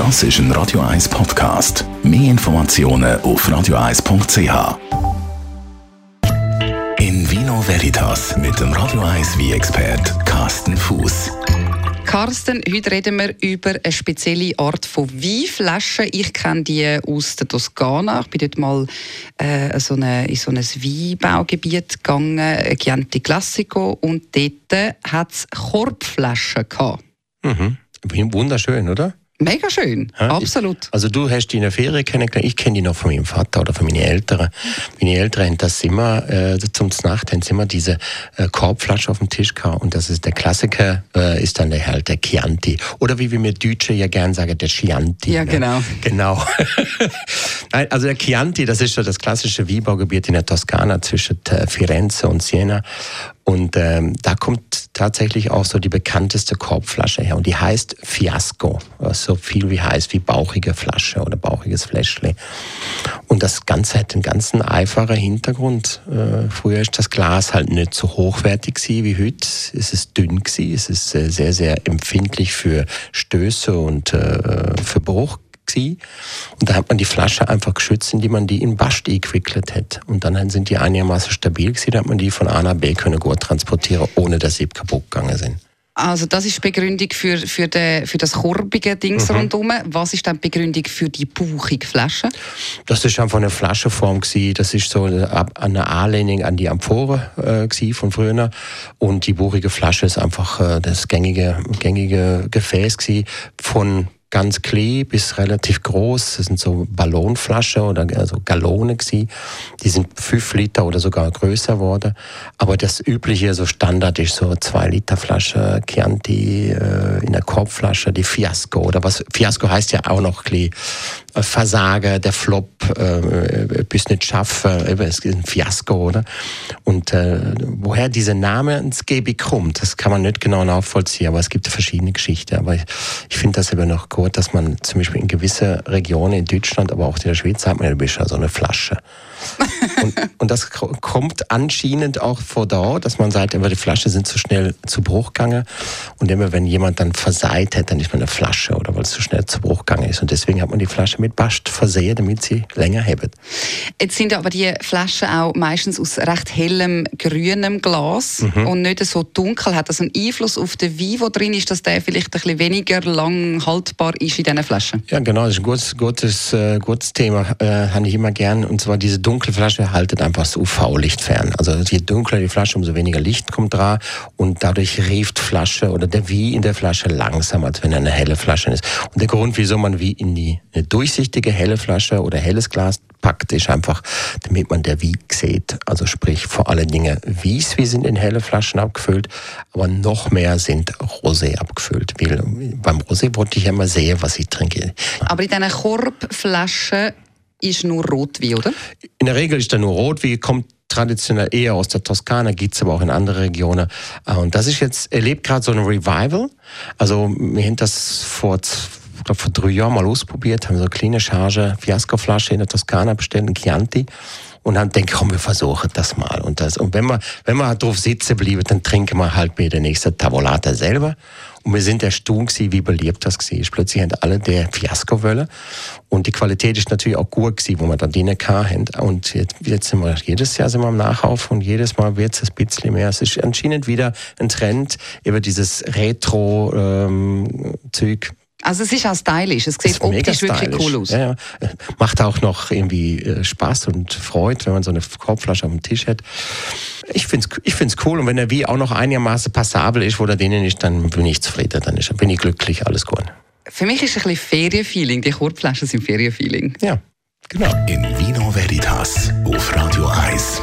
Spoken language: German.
Das ist ein Radio 1 Podcast. Mehr Informationen auf radio1.ch. In Vino Veritas mit dem Radio 1 wie expert Carsten Fuß. Carsten, heute reden wir über eine spezielle Art von Weinflaschen. Ich kenne die aus der Toskana. Ich bin dort mal äh, so eine, in so ein Weinbaugebiet gegangen, Chianti Classico, und dort hat es Korbflaschen gehabt. Mhm. Wunderschön, oder? Mega schön, ja, absolut. also du hast die in der Ferien kennengelernt, ich kenne die noch von meinem Vater oder von meinen Eltern. Meine Eltern haben das immer, äh, zum Nacht haben sie immer diese äh, Korbflasche auf dem Tisch gehabt und das ist der Klassiker, äh, ist dann der halt der Chianti. Oder wie wir mit Deutsche ja gern sagen, der Chianti. Ja, ne? genau. Genau. also der Chianti, das ist so das klassische Weinbaugebiet in der Toskana zwischen äh, Firenze und Siena und ähm, da kommt tatsächlich auch so die bekannteste Korbflasche her. Und die heißt Fiasco. So viel wie heißt wie bauchige Flasche oder bauchiges Fläschle. Und das Ganze hat einen ganzen einfachen Hintergrund. Äh, früher ist das Glas halt nicht so hochwertig wie heute. Es ist dünn gewesen. Es ist äh, sehr, sehr empfindlich für Stöße und äh, für Bruch gewesen. Und da hat man die Flasche einfach geschützt, indem man die in Bast eingewickelt hat. Und dann sind die einigermaßen stabil gewesen, da hat man die von A nach B können gut transportieren, ohne dass sie kaputt gegangen sind. Also das ist die Begründung für, für, den, für das korbige Dings mhm. rundherum. Was ist dann die Begründung für die bauchige Flasche? Das ist einfach eine Flaschenform gewesen. Das ist so eine Anlehnung an die Amphore äh, von früher. Und die bauchige Flasche ist einfach äh, das gängige, gängige Gefäß gewesen von ganz klein bis relativ groß. Das sind so Ballonflaschen oder also Gallone gewesen. Die sind fünf Liter oder sogar größer geworden. Aber das übliche, so Standard ist so zwei Liter Flasche Chianti äh, in der Korbflasche, die Fiasco oder was. Fiasco heißt ja auch noch klein. Äh, Versager, der Flop, äh, bis nicht schaffen, äh, es ist ein Fiasko, oder? Und äh, woher ins GB kommt, das kann man nicht genau nachvollziehen, aber es gibt verschiedene Geschichten. Aber ich, ich finde das aber noch gut, dass man zum Beispiel in gewisse Regionen in Deutschland, aber auch in der Schweiz, hat man ja so eine Flasche. Und, und, das kommt anscheinend auch vor da, dass man sagt, immer die Flasche sind zu schnell zu Bruch gegangen. Und immer wenn jemand dann verseit hat, dann ist man eine Flasche oder weil es zu schnell zu Bruch gegangen ist. Und deswegen hat man die Flasche mit Bast versehen, damit sie länger haben. Jetzt sind aber die Flaschen auch meistens aus recht hellem grünem Glas mhm. und nicht so dunkel. Hat das einen Einfluss auf den Wein, der drin ist, dass der vielleicht ein bisschen weniger lang haltbar ist in diesen Flaschen? Ja, genau. Das ist ein gutes, gutes, äh, gutes Thema. Äh, habe ich immer gern. Und zwar diese dunkle Flasche haltet einfach das UV-Licht fern. Also je dunkler die Flasche, umso weniger Licht kommt dran. Und dadurch rieft Flasche oder der Wie in der Flasche langsamer, als wenn eine helle Flasche ist. Und der Grund, wieso man wie in die eine durchsichtige helle Flasche oder helles Glas packt, ist einfach, damit man der Wie sieht. Also sprich, vor allen Dingen Wies, wie sind in helle Flaschen abgefüllt, aber noch mehr sind Rosé abgefüllt. Weil beim Rosé wollte ich ja immer sehen, was ich trinke. Aber in diesen Korbflaschen ist nur Rotwein, oder? In der Regel ist da nur Rotwein, kommt traditionell eher aus der Toskana, gibt es aber auch in andere Regionen. Äh, und das ist jetzt, erlebt gerade so ein Revival. Also wir haben das vor ich glaube, vor drei Jahren mal ausprobiert, haben so eine kleine Charge Fiasco-Flasche in der Toskana bestellt, ein Chianti. Und dann denke ich, komm, wir versuchen das mal. Und, das, und wenn wir, wenn wir halt drauf sitzen bleiben, dann trinken wir halt mit der nächsten Tavolata selber. Und wir sind erstaunt gewesen, wie beliebt das war. Plötzlich haben alle der Fiasco wollen. Und die Qualität ist natürlich auch gut gewesen, wo wir da drinnen haben. Und jetzt, jetzt sind wir, jedes Jahr sind wir am Nachlauf und jedes Mal wird es ein bisschen mehr. Es ist anscheinend wieder ein Trend über dieses Retro-Zeug. Ähm, also es ist auch stylisch, es sieht optisch wirklich cool aus. Ja, ja. Macht auch noch irgendwie äh, Spaß und Freude, wenn man so eine Korbflasche auf dem Tisch hat. Ich finde es ich find's cool und wenn der wie auch noch einigermaßen passabel ist, wo der drinnen ist, dann bin ich zufrieden, dann ist, bin ich glücklich, alles gut. Für mich ist es ein bisschen Ferienfeeling, die Korbflaschen sind Ferienfeeling. Ja, genau. In Vino Veritas auf Radio 1.